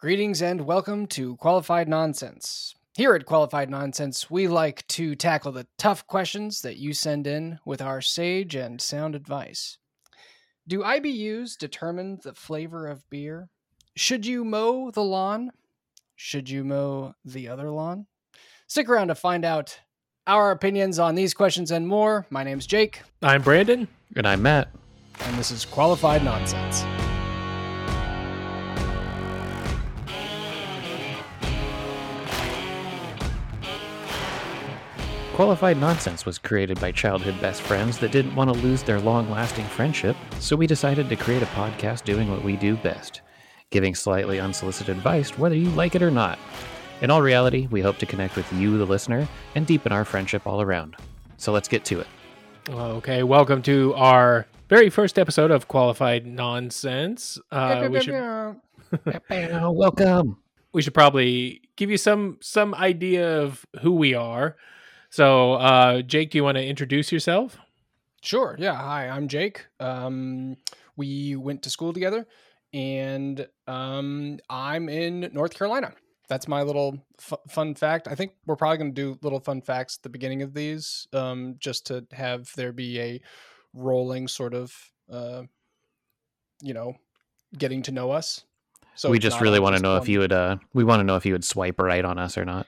Greetings and welcome to Qualified Nonsense. Here at Qualified Nonsense, we like to tackle the tough questions that you send in with our sage and sound advice. Do IBUs determine the flavor of beer? Should you mow the lawn? Should you mow the other lawn? Stick around to find out our opinions on these questions and more. My name's Jake, I'm Brandon. And I'm Matt. and this is Qualified Nonsense. Qualified Nonsense was created by childhood best friends that didn't want to lose their long lasting friendship, so we decided to create a podcast doing what we do best giving slightly unsolicited advice, whether you like it or not. In all reality, we hope to connect with you, the listener, and deepen our friendship all around. So let's get to it. Okay, welcome to our very first episode of Qualified Nonsense. Uh, we should Welcome. we should probably give you some some idea of who we are. So, uh, Jake, do you want to introduce yourself? Sure. Yeah. Hi, I'm Jake. Um, we went to school together, and um, I'm in North Carolina. That's my little f- fun fact. I think we're probably going to do little fun facts at the beginning of these, um, just to have there be a rolling sort of, uh, you know, getting to know us. So we just really want to just know if you would uh we want to know if you would swipe right on us or not.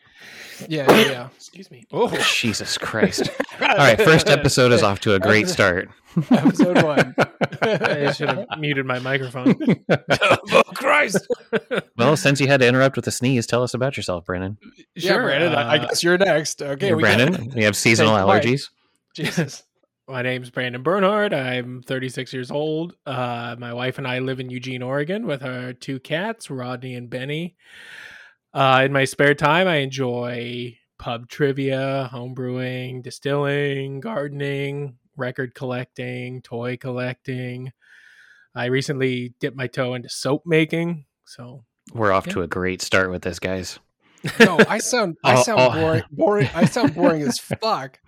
Yeah. Yeah. yeah. Excuse me. Oh, Jesus Christ. All right, first episode is off to a great start. episode one. I should have muted my microphone. oh Christ! Well, since you had to interrupt with a sneeze, tell us about yourself, Brandon. yeah, Brandon. I I uh, guess you're next. Okay, Yeah, we got- Brandon, we have seasonal allergies. Jesus. My name's Brandon Bernhardt. I'm 36 years old. Uh, my wife and I live in Eugene, Oregon, with our two cats, Rodney and Benny. Uh, in my spare time, I enjoy pub trivia, home brewing, distilling, gardening, record collecting, toy collecting. I recently dipped my toe into soap making. So, We're off Yeah. to a great start with this, guys. No, I sound I Oh, sound oh. boring. Boring. I sound boring as fuck.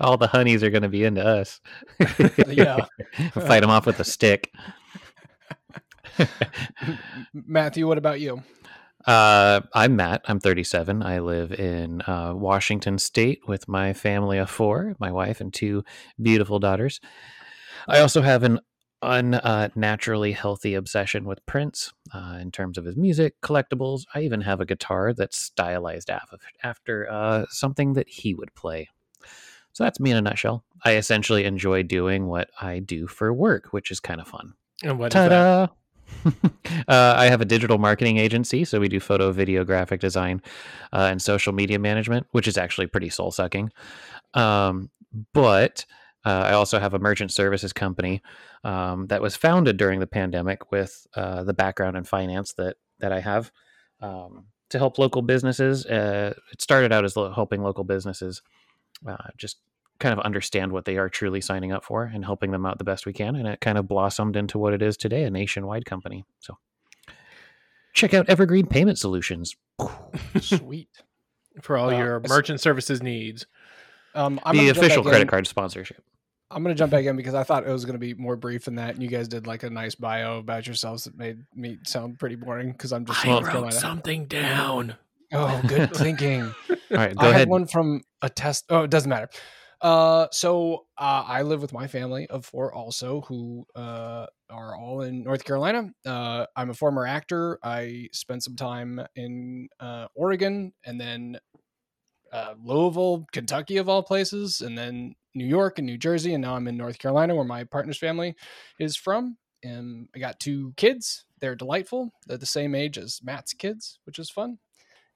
All the honeys are going to be into us. Yeah. Fight them off with a stick. Matthew, what about you? Uh, I'm Matt. I'm 37. I live in uh, Washington State with my family of four, my wife and two beautiful daughters. I also have an unnaturally healthy obsession with Prince uh, in terms of his music, collectibles. I even have a guitar that's stylized af- after uh, something that he would play. So that's me in a nutshell. I essentially enjoy doing what I do for work, which is kind of fun. and what? Ta-da! uh, I have a digital marketing agency, so we do photo, video, graphic design, uh, and social media management, which is actually pretty soul sucking. Um, but uh, I also have a merchant services company um, that was founded during the pandemic with uh, the background in finance that that I have um, to help local businesses. Uh, it started out as helping local businesses uh, just kind of understand what they are truly signing up for and helping them out the best we can. And it kind of blossomed into what it is today, a nationwide company. So check out Evergreen Payment Solutions. Sweet. For all Uh, your merchant services needs. Um, I'm the official credit in. card sponsorship. I'm gonna jump back in because I thought it was gonna be more brief than that, and you guys did like a nice bio about yourselves that made me sound pretty boring because I'm just from I wrote something down. Oh, good thinking. All right, go I ahead. had one from a test. Oh, it doesn't matter. Uh, so uh, I live with my family of four also, who uh, are all in North Carolina. Uh, I'm a former actor. I spent some time in uh, Oregon and then uh, Louisville, Kentucky, of all places, and then New York and New Jersey, and now I'm in North Carolina, where my partner's family is from. And I got two kids. They're delightful. They're the same age as Matt's kids, which is fun.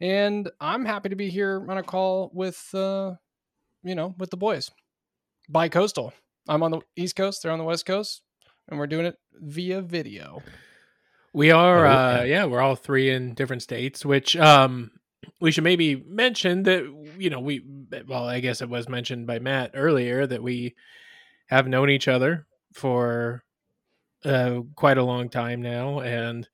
And I'm happy to be here on a call with, uh, you know, with the boys. Bi-coastal. I'm on the East Coast. They're on the West Coast, and we're doing it via video. We are, Oh, uh, yeah. yeah, we're all three in different states, which um, we should maybe mention that, you know, we, well, I guess it was mentioned by Matt earlier that we have known each other for uh, quite a long time now. And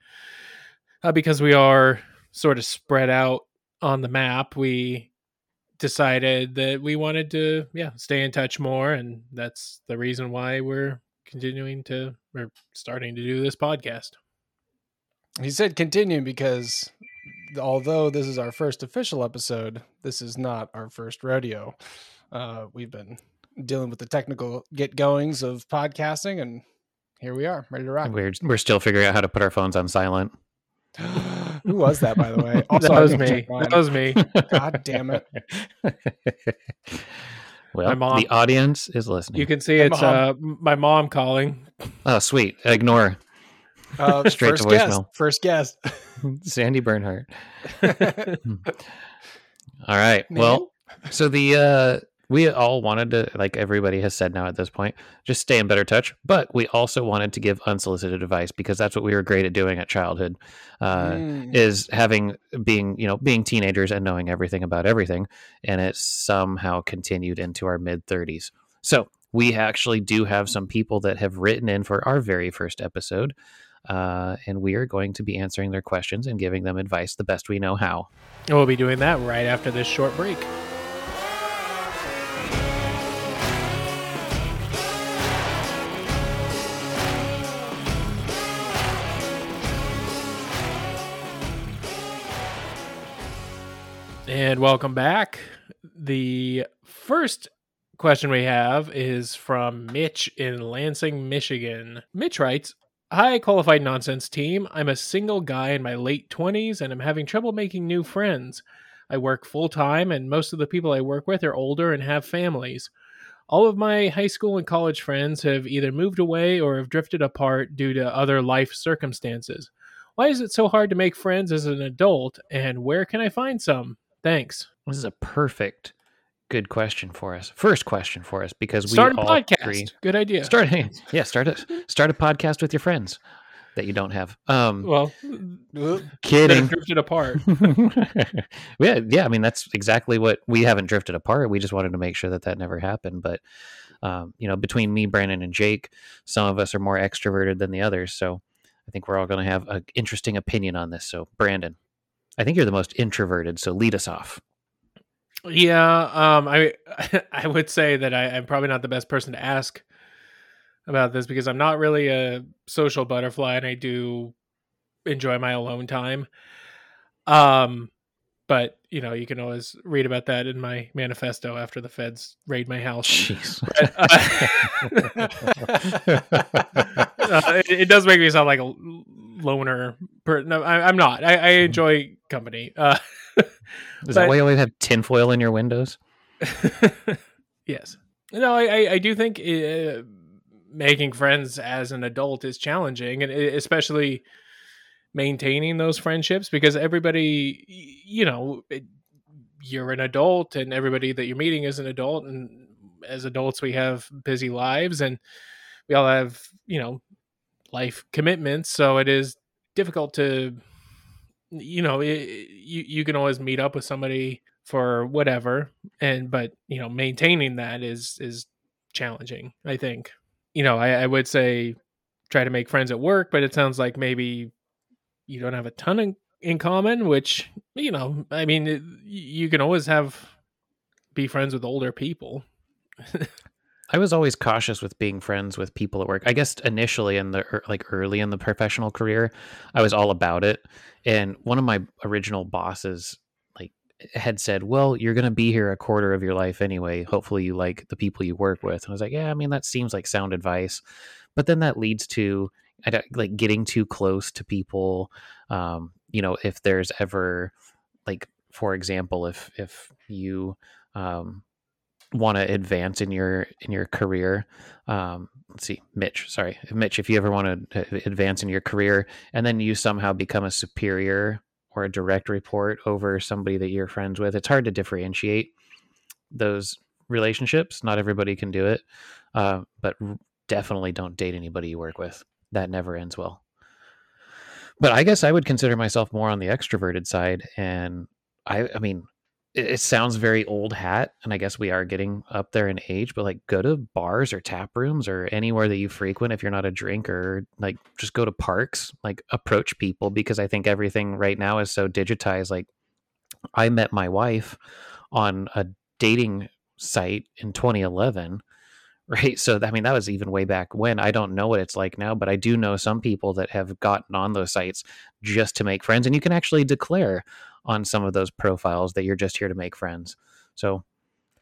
uh, because we are sort of spread out on the map, we decided that we wanted to, yeah, stay in touch more. And that's the reason why we're continuing to, or starting to do this podcast. He said continue because although this is our first official episode, this is not our first rodeo. Uh, we've been dealing with the technical get goings of podcasting, and here we are, ready to rock. We're we're still figuring out how to put our phones on silent. Who was that, by the way? that I was me. check. That was me. God damn it! well, My mom- the audience is listening. You can see Hey, it's Mom. uh, my mom calling. oh, sweet. Ignore Uh, Straight to first guest. voicemail. First guest. Sandy Bernhardt. All right. Well, so the uh we all wanted to like everybody has said now at this point just stay in better touch but we also wanted to give unsolicited advice because that's what we were great at doing at childhood uh Mm. is having being you know being teenagers and knowing everything about everything and it somehow continued into our mid 30s so we actually do have some people that have written in for our very first episode uh, and we are going to be answering their questions and giving them advice the best we know how And We'll be doing that right after this short break. And welcome back. The first question we have is from Mitch in Lansing, Michigan. Mitch writes Hi, qualified nonsense team. I'm a single guy in my late 20s and I'm having trouble making new friends. I work full time, and most of the people I work with are older and have families. All of my high school and college friends have either moved away or have drifted apart due to other life circumstances. Why is it so hard to make friends as an adult, and where can I find some? Thanks. This is a perfect, good question for us. First question for us because we Start a all podcast. agree. Good idea. Start, yeah, start a start a podcast with your friends that you don't have. Um, Well, kidding. drifted apart. yeah, yeah. I mean, that's exactly what we haven't drifted apart. We just wanted to make sure that that never happened. But um, you know, between me, Brandon, and Jake, some of us are more extroverted than the others. So I think we're all going to have an interesting opinion on this. So, Brandon, I think you're the most introverted. So lead us off. Yeah, um, I I would say that I, I'm probably not the best person to ask about this because I'm not really a social butterfly, and I do enjoy my alone time. Um, but you know, you can always read about that in my manifesto after the feds raid my house. Jeez. But, uh, uh, it, it does make me sound like a loner. Per- no, I, I'm not. I, I enjoy company. Uh, Is that But- why you always have tinfoil in your windows? yes. No, I, I, I do think uh, making friends as an adult is challenging, and especially maintaining those friendships because everybody, you know, it, you're an adult, and everybody that you're meeting is an adult, and as adults, we have busy lives, and we all have, you know, life commitments. So it is difficult to, you know, it, you you can always meet up with somebody for whatever and but you know maintaining that is is challenging i think you know I, I would say try to make friends at work but it sounds like maybe you don't have a ton in, in common which you know i mean it, you can always have be friends with older people I was always cautious with being friends with people at work. I guess initially in the like early in the professional career, I was all about it. And one of my original bosses like had said, "Well, you're going to be here a quarter of your life anyway. Hopefully you like the people you work with." And I was like, "Yeah, I mean that seems like sound advice." But then that leads to like getting too close to people. Um, you know, if there's ever like for example, if if you um want to advance in your in your career um let's see mitch sorry mitch if you ever want to advance in your career and then you somehow become a superior or a direct report over somebody that you're friends with it's hard to differentiate those relationships not everybody can do it uh, but definitely don't date anybody you work with that never ends well. But i guess i would consider myself more on the extroverted side and i i mean it, it sounds very old hat and i guess we are getting up there in age but like go to bars or tap rooms or anywhere that you frequent if you're not a drinker like just go to parks like approach people because i think everything right now is so digitized like i met my wife on a dating site in 2011 right? So I mean, that was even way back when. I don't know what it's like now, but I do know some people that have gotten on those sites just to make friends, and you can actually declare on some of those profiles that you're just here to make friends. So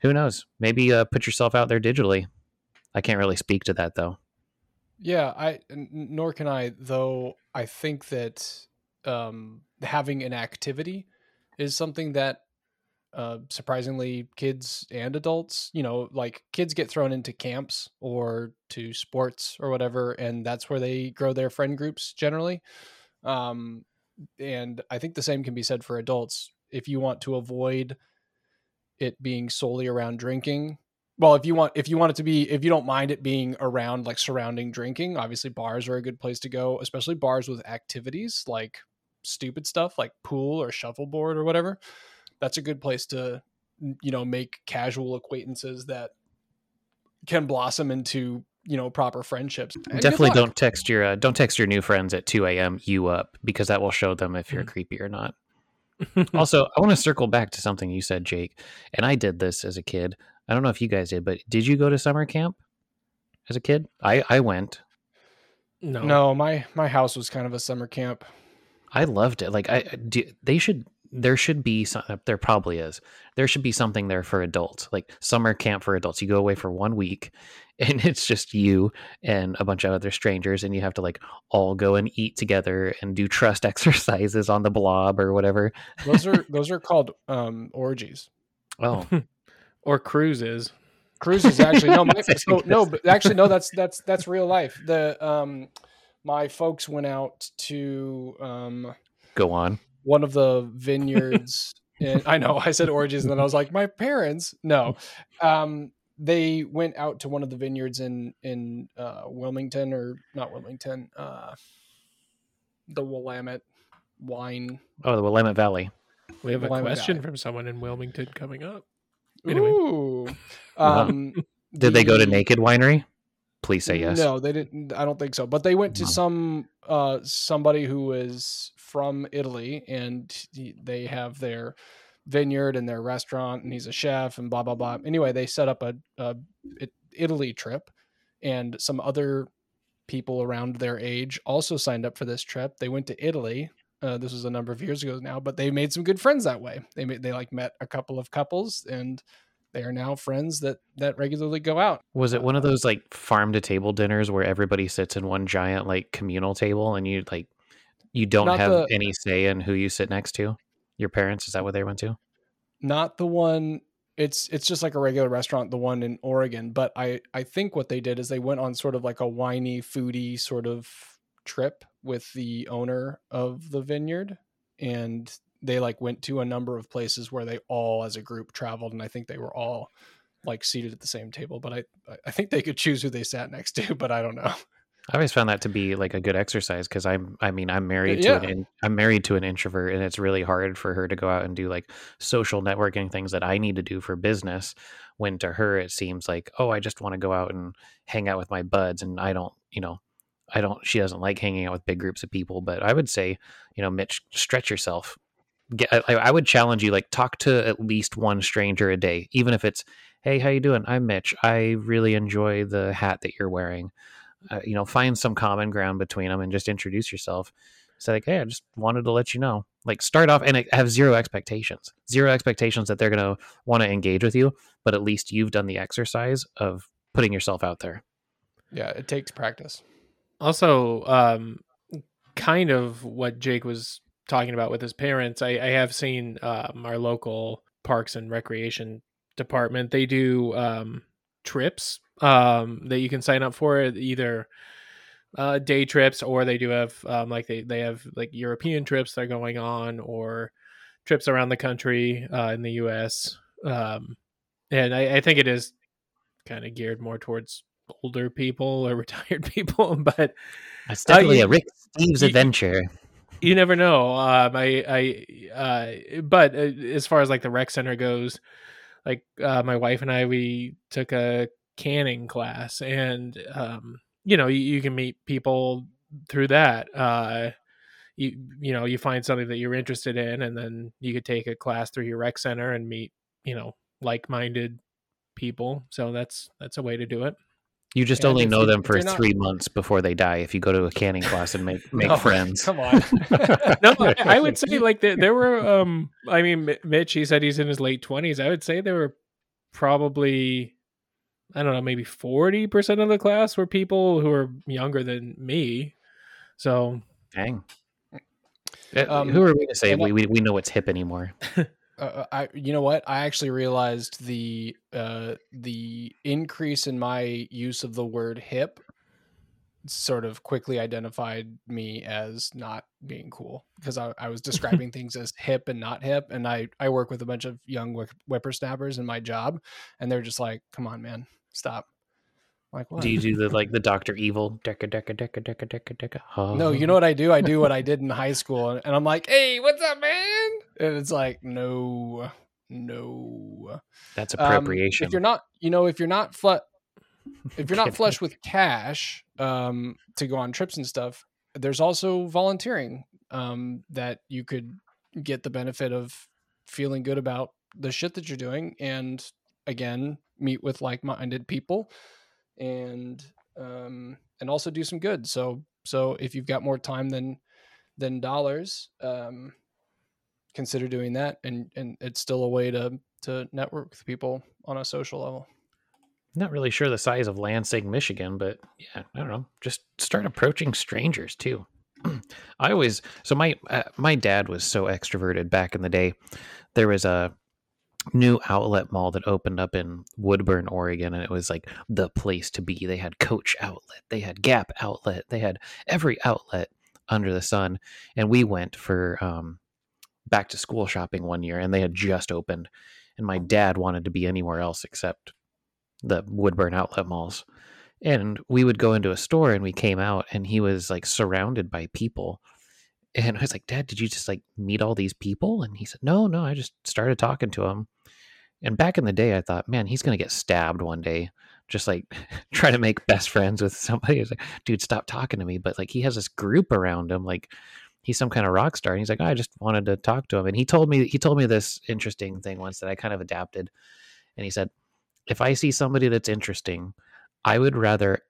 who knows? Maybe uh, put yourself out there digitally. I can't really speak to that though. Yeah, I nor can I though. I think that um, having an activity is something that uh, surprisingly kids and adults you know like kids get thrown into camps or to sports or whatever and that's where they grow their friend groups generally. Um, and i think the same can be said for adults. If you want to avoid it being solely around drinking well if you want if you want it to be if you don't mind it being around like surrounding drinking obviously bars are a good place to go especially bars with activities like stupid stuff like pool or shuffleboard or whatever that's a good place to you know make casual acquaintances that can blossom into you know proper friendships. And definitely don't text your uh, don't text your new friends at 2 a.m you up because that will show them if you're mm-hmm. creepy or not. Also i want to circle back to something you said jake and i did this as a kid. I don't know if you guys did but did you go to summer camp as a kid? I i went. No. No my my house was kind of a summer camp. I loved it. Like i do, they should there should be some, there probably is. There should be something there for adults like summer camp for adults. You go away for one week and it's just you and a bunch of other strangers and you have to like all go and eat together and do trust exercises on the blob or whatever. Those are those are called um orgies. Oh. Or cruises. Cruises actually no my, so, no but actually no that's that's that's real life. The um my folks went out to um go on one of the vineyards. and I know I said orgies, and then I was like, my parents. No, um, they went out to one of the vineyards in in uh, Wilmington or not Wilmington, uh, the Willamette wine. Oh, the Willamette Valley. We have Willamette a question Valley. from someone in Wilmington coming up. Anyway. Ooh. Um, Did the, they go to Naked Winery? Please say yes. No, they didn't. I don't think so. But they went to no. some uh, somebody who is from Italy, and they have their vineyard and their restaurant, and he's a chef, and blah blah blah. Anyway, they set up a, a Italy trip, and some other people around their age also signed up for this trip. They went to Italy. Uh, this was a number of years ago now, but they made some good friends that way. They made, they like met a couple of couples and they are now friends that that regularly go out. Was it one of uh, those like farm to table dinners where everybody sits in one giant like communal table and you like you don't not have the, any say in who you sit next to? Your parents is that what they went to? Not the one it's it's just like a regular restaurant the one in Oregon, but I I think what they did is they went on sort of like a whiny foodie sort of trip with the owner of the vineyard and they like went to a number of places where they all as a group traveled and i think they were all like seated at the same table but i i think they could choose who they sat next to but i don't know i always found that to be like a good exercise because i'm i mean i'm married yeah. to an i'm married to an introvert and it's really hard for her to go out and do like social networking things that i need to do for business when to her it seems like oh i just want to go out and hang out with my buds and i don't you know I don't she doesn't like hanging out with big groups of people, but I would say, you know, Mitch, stretch yourself get, I, I, would challenge you like talk to at least one stranger a day even if it's hey how you doing? I'm mitch. I really enjoy the hat that you're wearing. Uh, you know find some common ground between them and just introduce yourself. Say like hey i just wanted to let you know. Like start off and have zero expectations. Zero expectations that they're going to want to engage with you but at least you've done the exercise of putting yourself out there. Yeah it takes practice. Also um kind of what jake was talking about with his parents, I, I have seen um, our local parks and recreation department. They do um, trips um, that you can sign up for, either uh, day trips or they do have um, like they they have like European trips that are going on or trips around the country uh, in the U.S. Um, and I, I think it is kind of geared more towards older people or retired people, but it's definitely uh, a Rick Steves adventure you never know. Um, I, I, uh, but uh, as far as like the rec center goes, like uh, my wife and I, we took a canning class, and um, you know, you, you, can meet people through that. Uh, you, you know, you find something that you're interested in, and then you could take a class through your rec center and meet, you know, like-minded people. So that's that's a way to do it. You just only know them for you're not- three months before they die. If you go to a canning class and make make No, friends, Come on. no, I, I would say like there, there were. Um, I mean, Mitch, he said he's in his late twenties. I would say there were probably, I don't know, maybe forty percent of the class were people who were younger than me. So Dang. Um, Who are we to say we, we we know what's hip anymore? uh, I you know what? I actually realized the uh the increase in my use of the word hip sort of quickly identified me as not being cool because I, I was describing things as hip and not hip and I I work with a bunch of young whip- whippersnappers in my job and they're just like come on man stop. Like what? Do you do the like the Doctor Evil decka decka decka decka decka decka? no you know what I do? I do what I did in high school and, and I'm like hey what's up man and it's like no no that's Um, appropriation. if you're not, you know, if you're not if you're not flush with cash um, to go on trips and stuff, there's also volunteering um, that you could get the benefit of feeling good about the shit that you're doing, and again, meet with like-minded people, and um, and also do some good. So so if you've got more time than than dollars, um, consider doing that, and and it's still a way to to network with people on a social level. not really sure the size of Lansing, Michigan, but yeah, I don't know. Just start approaching strangers too. I always so my uh, my dad was so extroverted back in the day. There was a new outlet mall that opened up in Woodburn, Oregon, and it was like the place to be. They had Coach outlet, they had Gap outlet, they had every outlet under the sun. And we went for um, back to school shopping one year, and they had just opened. And my dad wanted to be anywhere else except the Woodburn outlet malls. And we would go into a store and we came out and he was like surrounded by people. And I was like, Dad, did you just like meet all these people? And he said, No, no, I just started talking to him. And back in the day, I thought, man, he's going to get stabbed one day. Just like trying to make best friends with somebody. Like, dude, stop talking to me. But like he has this group around him. Like he's some kind of rock star. And he's like, oh, I just wanted to talk to him. And he told me, he told me this interesting thing once that I kind of adapted. And he said, if I see somebody that's interesting, I would rather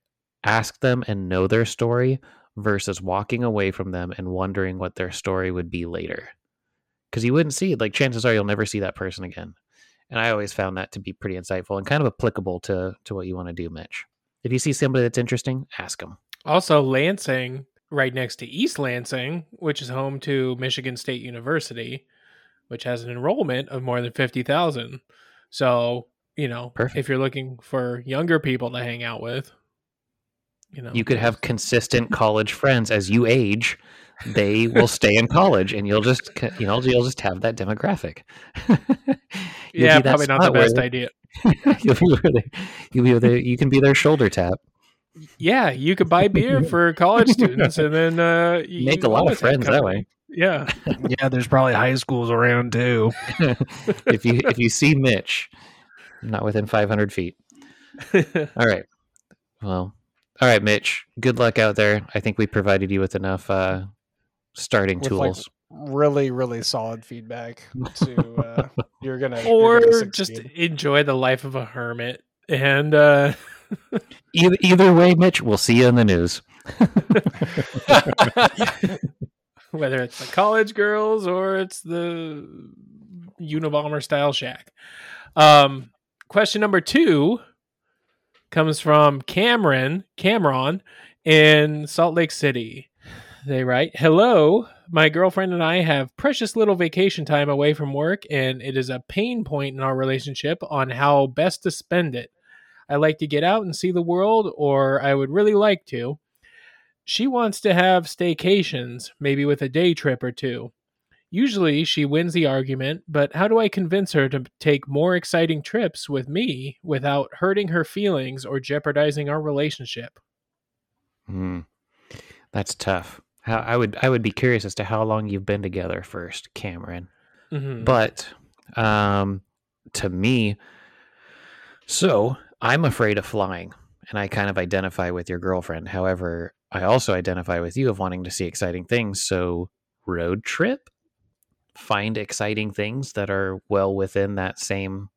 ask them and know their story versus walking away from them and wondering what their story would be later. Because you wouldn't see it. Like chances are you'll never see that person again. And I always found that to be pretty insightful and kind of applicable to to what you want to do, Mitch. If you see somebody that's interesting, ask them. Also, Lansing, right next to East Lansing, which is home to Michigan State University, which has an enrollment of more than 50,000. So, you know, Perfect. if you're looking for younger people to hang out with, you know, You could have consistent college friends as you age. They will stay in college, and you'll just you know you'll just have that demographic. Yeah, probably not the spot where best idea. you'll be you'll be they, you can be their shoulder tap. Yeah, you could buy beer for college students and then uh, you Make a lot of friends that way. Yeah. yeah, there's probably high schools around too. if you if you see Mitch, not within 500 feet. All right. Well, all right, Mitch. Good luck out there. I think we provided you with enough uh, starting With, like, tools. Really, really solid feedback. To uh, you're gonna or you're gonna just enjoy the life of a hermit and uh either, either way, Mitch, we'll see you in the news. whether it's the college girls or it's the Unabomber style shack. Um, question number two comes from Cameron Cameron in Salt Lake City. They write, "Hello, my girlfriend and I have precious little vacation time away from work, and it is a pain point in our relationship on how best to spend it. I like to get out and see the world, or I would really like to." She wants to have staycations, maybe with a day trip or two. Usually she wins the argument, but how do I convince her to take more exciting trips with me without hurting her feelings or jeopardizing our relationship? Hmm. That's tough. How I would I would be curious as to how long you've been together first, Cameron. Mhm. But um, to me, so I'm afraid of flying, and I kind of identify with your girlfriend. However, I also identify with you of wanting to see exciting things. So road trip, find exciting things that are well within that same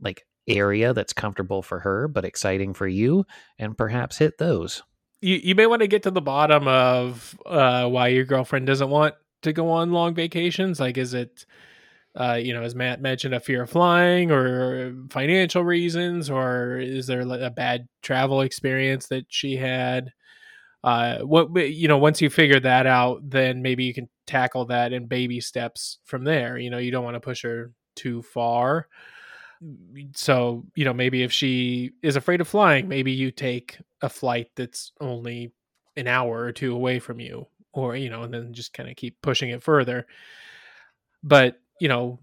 like area that's comfortable for her but exciting for you and perhaps hit those you you may want to get to the bottom of uh, why your girlfriend doesn't want to go on long vacations. Like, is it, uh, you know, as Matt mentioned, a fear of flying or financial reasons, or is there a bad travel experience that she had? Uh, what you know, once you figure that out, then maybe you can tackle that in baby steps from there. You know, you don't want to push her too far so you know maybe if she is afraid of flying maybe you take a flight that's only an hour or two away from you or you know and then just kind of keep pushing it further but you know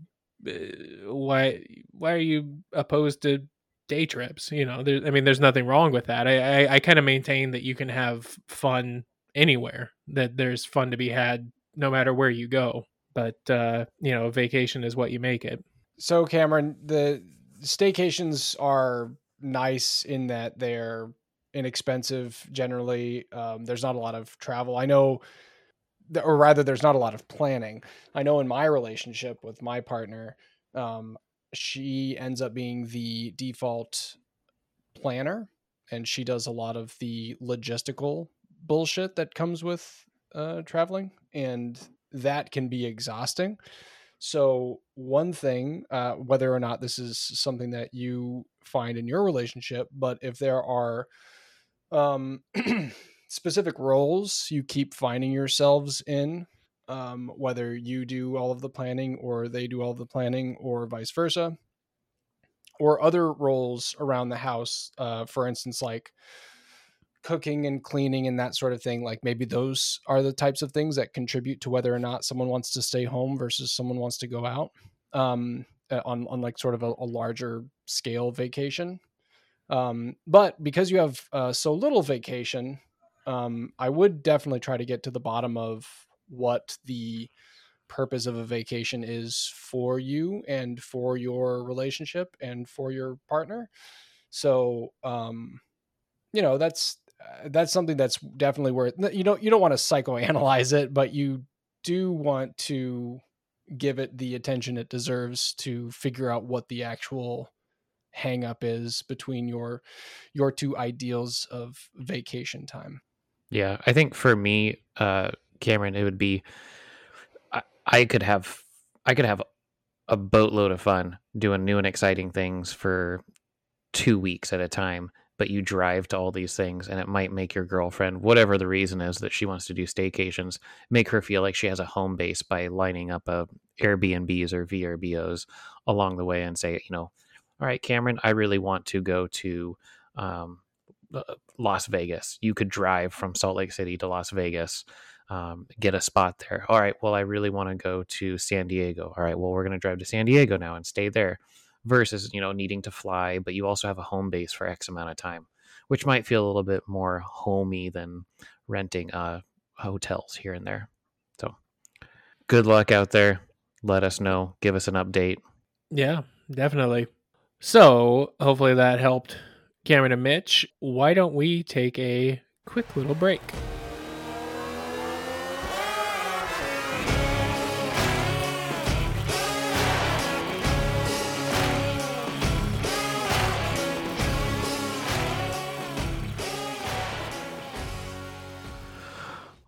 eh, why why are you opposed to day trips you know there, i mean there's nothing wrong with that i i, I kind of maintain that you can have fun anywhere that there's fun to be had no matter where you go but uh you know vacation is what you make it So Cameron, the staycations are nice in that they're inexpensive generally. Um, there's not a lot of travel. I know, or rather, there's not a lot of planning. I know in my relationship with my partner, um, she ends up being the default planner, and she does a lot of the logistical bullshit that comes with uh, traveling, and that can be exhausting. So, one thing, uh, whether or not this is something that you find in your relationship, but if there are um, specific roles you keep finding yourselves in, um, whether you do all of the planning or they do all of the planning or vice versa, or other roles around the house, uh, for instance, like cooking and cleaning and that sort of thing like maybe those are the types of things that contribute to whether or not someone wants to stay home versus someone wants to go out um, on on like sort of a, a larger scale vacation. Um, but because you have uh, so little vacation um, i would definitely try to get to the bottom of what the purpose of a vacation is for you and for your relationship and for your partner. So um you know that's uh, that's something that's definitely worth you don't you don't want to psychoanalyze it but you do want to give it the attention it deserves to figure out what the actual hang up is between your your two ideals of vacation time Yeah, I think for me, uh, Cameron, it would be I, I could have I could have a boatload of fun doing new and exciting things for two weeks at a time. But you drive to all these things, and it might make your girlfriend, whatever the reason is that she wants to do staycations, make her feel like she has a home base by lining up a Airbnbs or VRBOs along the way, and say, you know, all right, Cameron, I really want to go to um, uh, Las Vegas. You could drive from Salt Lake City to Las Vegas, um, get a spot there. All right, well, I really want to go to San Diego. All right, well, we're going to drive to San Diego now and stay there versus, you know, needing to fly, but you also have a home base for X amount of time, which might feel a little bit more homey than renting uh, hotels here and there. So good luck out there. Let us know. Give us an update. Yeah, definitely. So hopefully that helped Cameron and Mitch. Why don't we take a quick little break?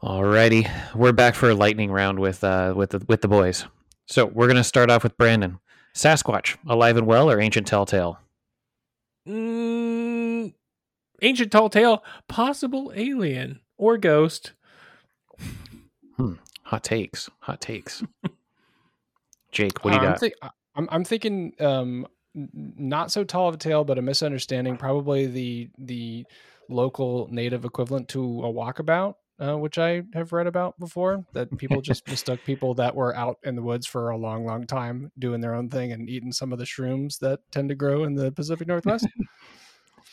Alrighty, we're back for a lightning round with uh with the with the boys. So we're gonna start off with Brandon. Sasquatch, alive and well, or ancient telltale? Mm, ancient tall tale, possible alien or ghost. Hot takes, hot takes. Jake, what do you Uh, I'm, got? I'm, I'm thinking um, not so tall of a tale, but a misunderstanding. Probably the the local native equivalent to a walkabout, uh, which I have read about before. That people just mistook people that were out in the woods for a long, long time doing their own thing and eating some of the shrooms that tend to grow in the Pacific Northwest.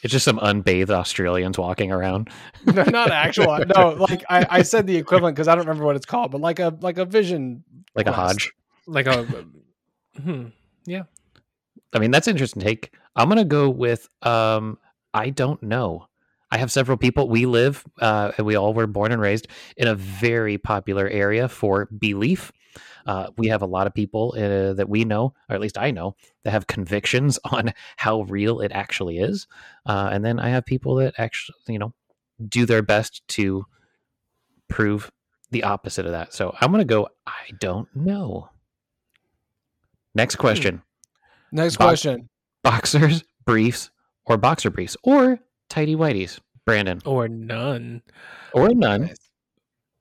It's just some unbathed Australians walking around. no, not actual. No, like I, I said the equivalent because I don't remember what it's called, but like a like a vision Like a. Hodge. Like a hmm. yeah. I mean, that's an interesting take. I'm gonna go with um I don't know. I have several people. We live, uh, and we all were born and raised in a very popular area for belief. Uh, we have a lot of people uh, that we know, or at least I know, that have convictions on how real it actually is. Uh, and then I have people that actually, you know, do their best to prove the opposite of that. So I'm going to go, I don't know. Next question Next Box- question. boxers, briefs, or boxer briefs, or tidy whities? Brandon, or none. or none. Nice.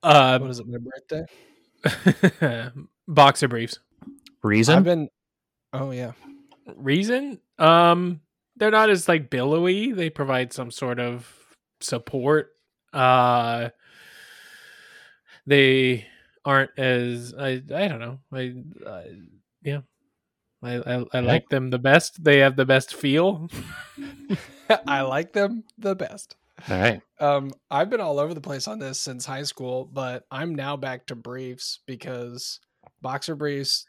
Uh, What is it? My birthday. boxer briefs. Reason? I've been. Oh yeah. Reason? Um, they're not as like billowy. They provide some sort of support. Uh, they aren't as I I don't know. I, I yeah. I, I, I like them the best. They have the best feel. I like them the best. All right. Um, I've been all over the place on this since high school, but I'm now back to briefs because boxer briefs,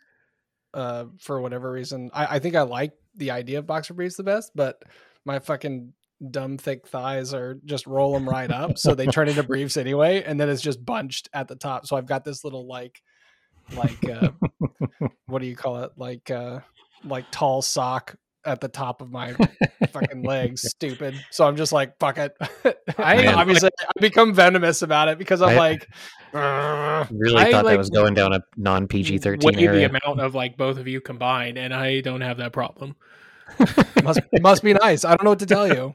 uh, for whatever reason, I, I think I like the idea of boxer briefs the best, but my fucking dumb thick thighs are just roll them right up, so they turn into briefs anyway, and then it's just bunched at the top. So I've got this little like, like, uh, what do you call it? Like, uh, like tall sock at the top of my fucking legs. Stupid. So I'm just like, fuck it. I Man. obviously I become venomous about it because I'm I- like, "Ugh." Really I, thought that was going down a non PG Weigh 13 the amount of like both of you combined, and I don't have that problem. must must be nice. I don't know what to tell you.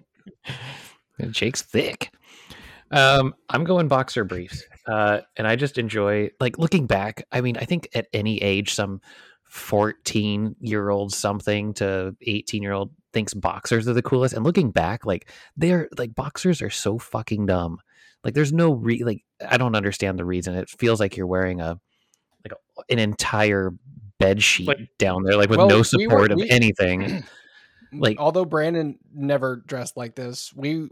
Jake's thick. Um, I'm going boxer briefs. Uh, and I just enjoy like looking back. I mean, I think at any age, some 14 year old something to 18 year old thinks boxers are the coolest. And looking back, like they're like boxers are so fucking dumb. Like there's no re like I don't understand the reason. It feels like you're wearing a like a, an entire bed sheet Like- down there, like with Well, no we were- support of we- anything. Like- although Brandon never dressed like this, we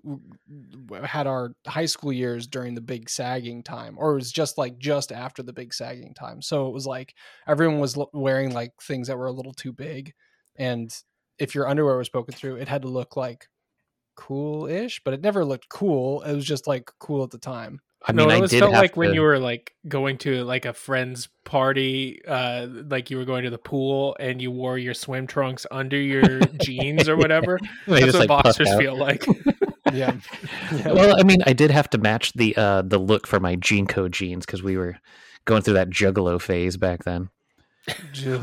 had our high school years during the big sagging time, or it was just like just after the big sagging time. So it was like everyone was wearing like things that were a little too big, and if your underwear was poking through, it had to look like cool-ish, but it never looked cool. It was just like cool at the time. I mean, no, it I always did felt have like when you were like going to like a friend's party, uh, like you were going to the pool and you wore your swim trunks under your jeans or whatever. they That's just, what like, boxers feel like. Yeah. Yeah. Well, I mean, I did have to match the uh the look for my JNCO jeans because we were going through that juggalo phase back then.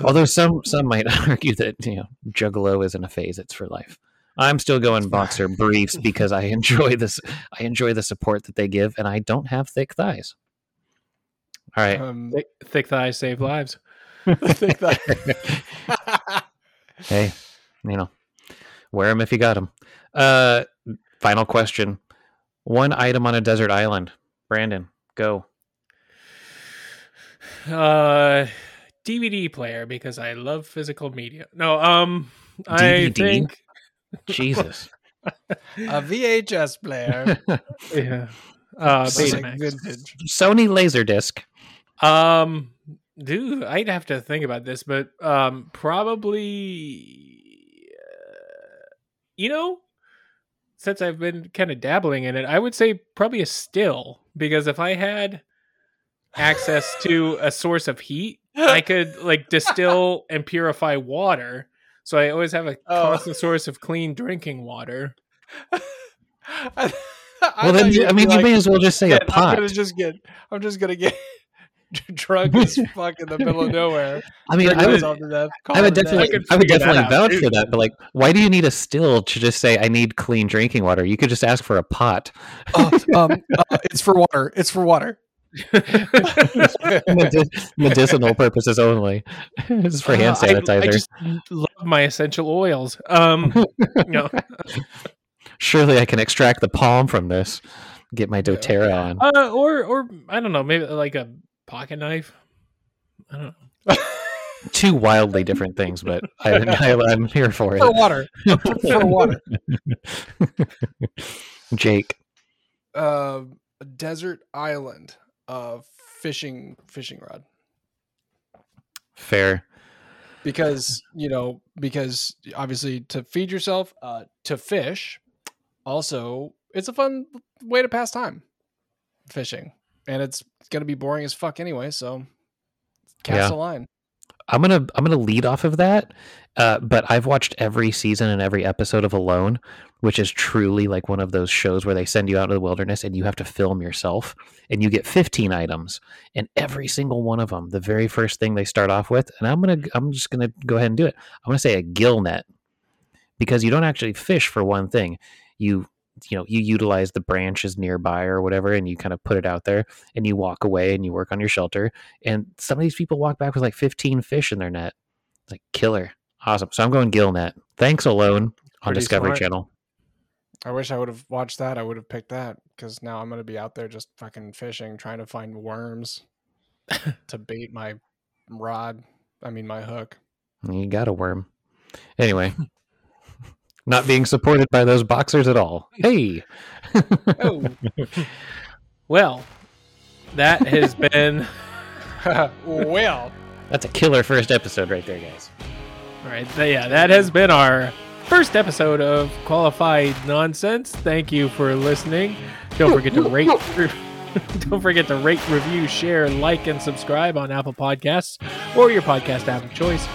Although some some might argue that you know juggalo isn't a phase; it's for life. I'm still going boxer briefs because I enjoy this. I enjoy the support that they give, and I don't have thick thighs. All right, Um, thick, thick thighs save lives. I think that. hey, you know, wear them if you got them. Uh, final question: One item on a desert island. Brandon, go. Uh, DVD player because I love physical media. No, um, I think Jesus. a VHS player. yeah. Uh, Sounds like Sony Laserdisc. Um, dude, I'd have to think about this, but um, probably, uh, you know, since I've been kind of dabbling in it, I would say probably a still because if I had access to a source of heat, I could like distill and purify water. So I always have a Oh. constant source of clean drinking water. I, Well, then, you, I mean, you may as well just say a I'm pot. gonna just get. I'm just gonna get drunk as fuck in the middle of nowhere. I mean, I would, death, I would it a day. definitely, I I would definitely out, vouch too. for that. But like, why do you need a still to just say I need clean drinking water? You could just ask for a pot. Oh, um, uh, it's for water. It's for water. Medi- medicinal purposes only. this is for hand Uh, I- sanitizer. I, just love my essential oils. Um, no. Surely I can extract the palm from this. Get my Yeah. DoTerra on. Uh, or or I don't know, maybe like a pocket knife. I don't know. Two wildly different things, but I, I, I'm here for it. For water. for water. Jake, Uh, a desert island. Uh, fishing fishing rod. fair. because you know because obviously to feed yourself uh to fish also it's a fun way to pass time fishing, and it's gonna be boring as fuck anyway. So cast Yeah. a line. I'm gonna I'm gonna lead off of that, uh, but I've watched every season and every episode of Alone, which is truly like one of those shows where they send you out into the wilderness and you have to film yourself, and you get 15 items, and every single one of them, the very first thing they start off with, and I'm gonna I'm just gonna go ahead and do it. I'm gonna say a gill net, because you don't actually fish for one thing, you you know you utilize the branches nearby or whatever and you kind of put it out there and you walk away and you work on your shelter and some of these people walk back with like 15 fish in their net. Like killer awesome so i'm going gill net thanks alone on Pretty discovery smart. channel I wish I would have watched that. I would have picked that because now I'm gonna be out there just fucking fishing, trying to find worms to bait my rod. I mean my hook. you got a worm anyway not being supported by those boxers at all hey Oh, Well, that has been well, that's a killer first episode right there guys all right. th- Yeah, that has been our first episode of Qualified Nonsense. Thank you for listening. Don't forget to rate. Don't forget to rate, review, share, like, and subscribe on Apple Podcasts or your podcast app of choice.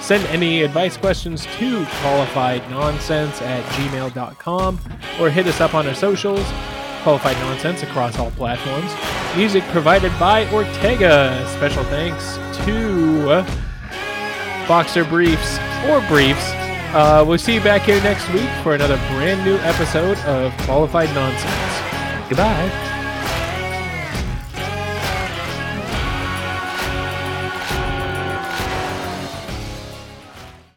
Send any advice questions to qualifiednonsense at gmail.com or hit us up on our socials, Qualified Nonsense, across all platforms. Music provided by Ortega. Special thanks to Boxer Briefs or Briefs. Uh, we'll see you back here next week for another brand new episode of Qualified Nonsense. goodbye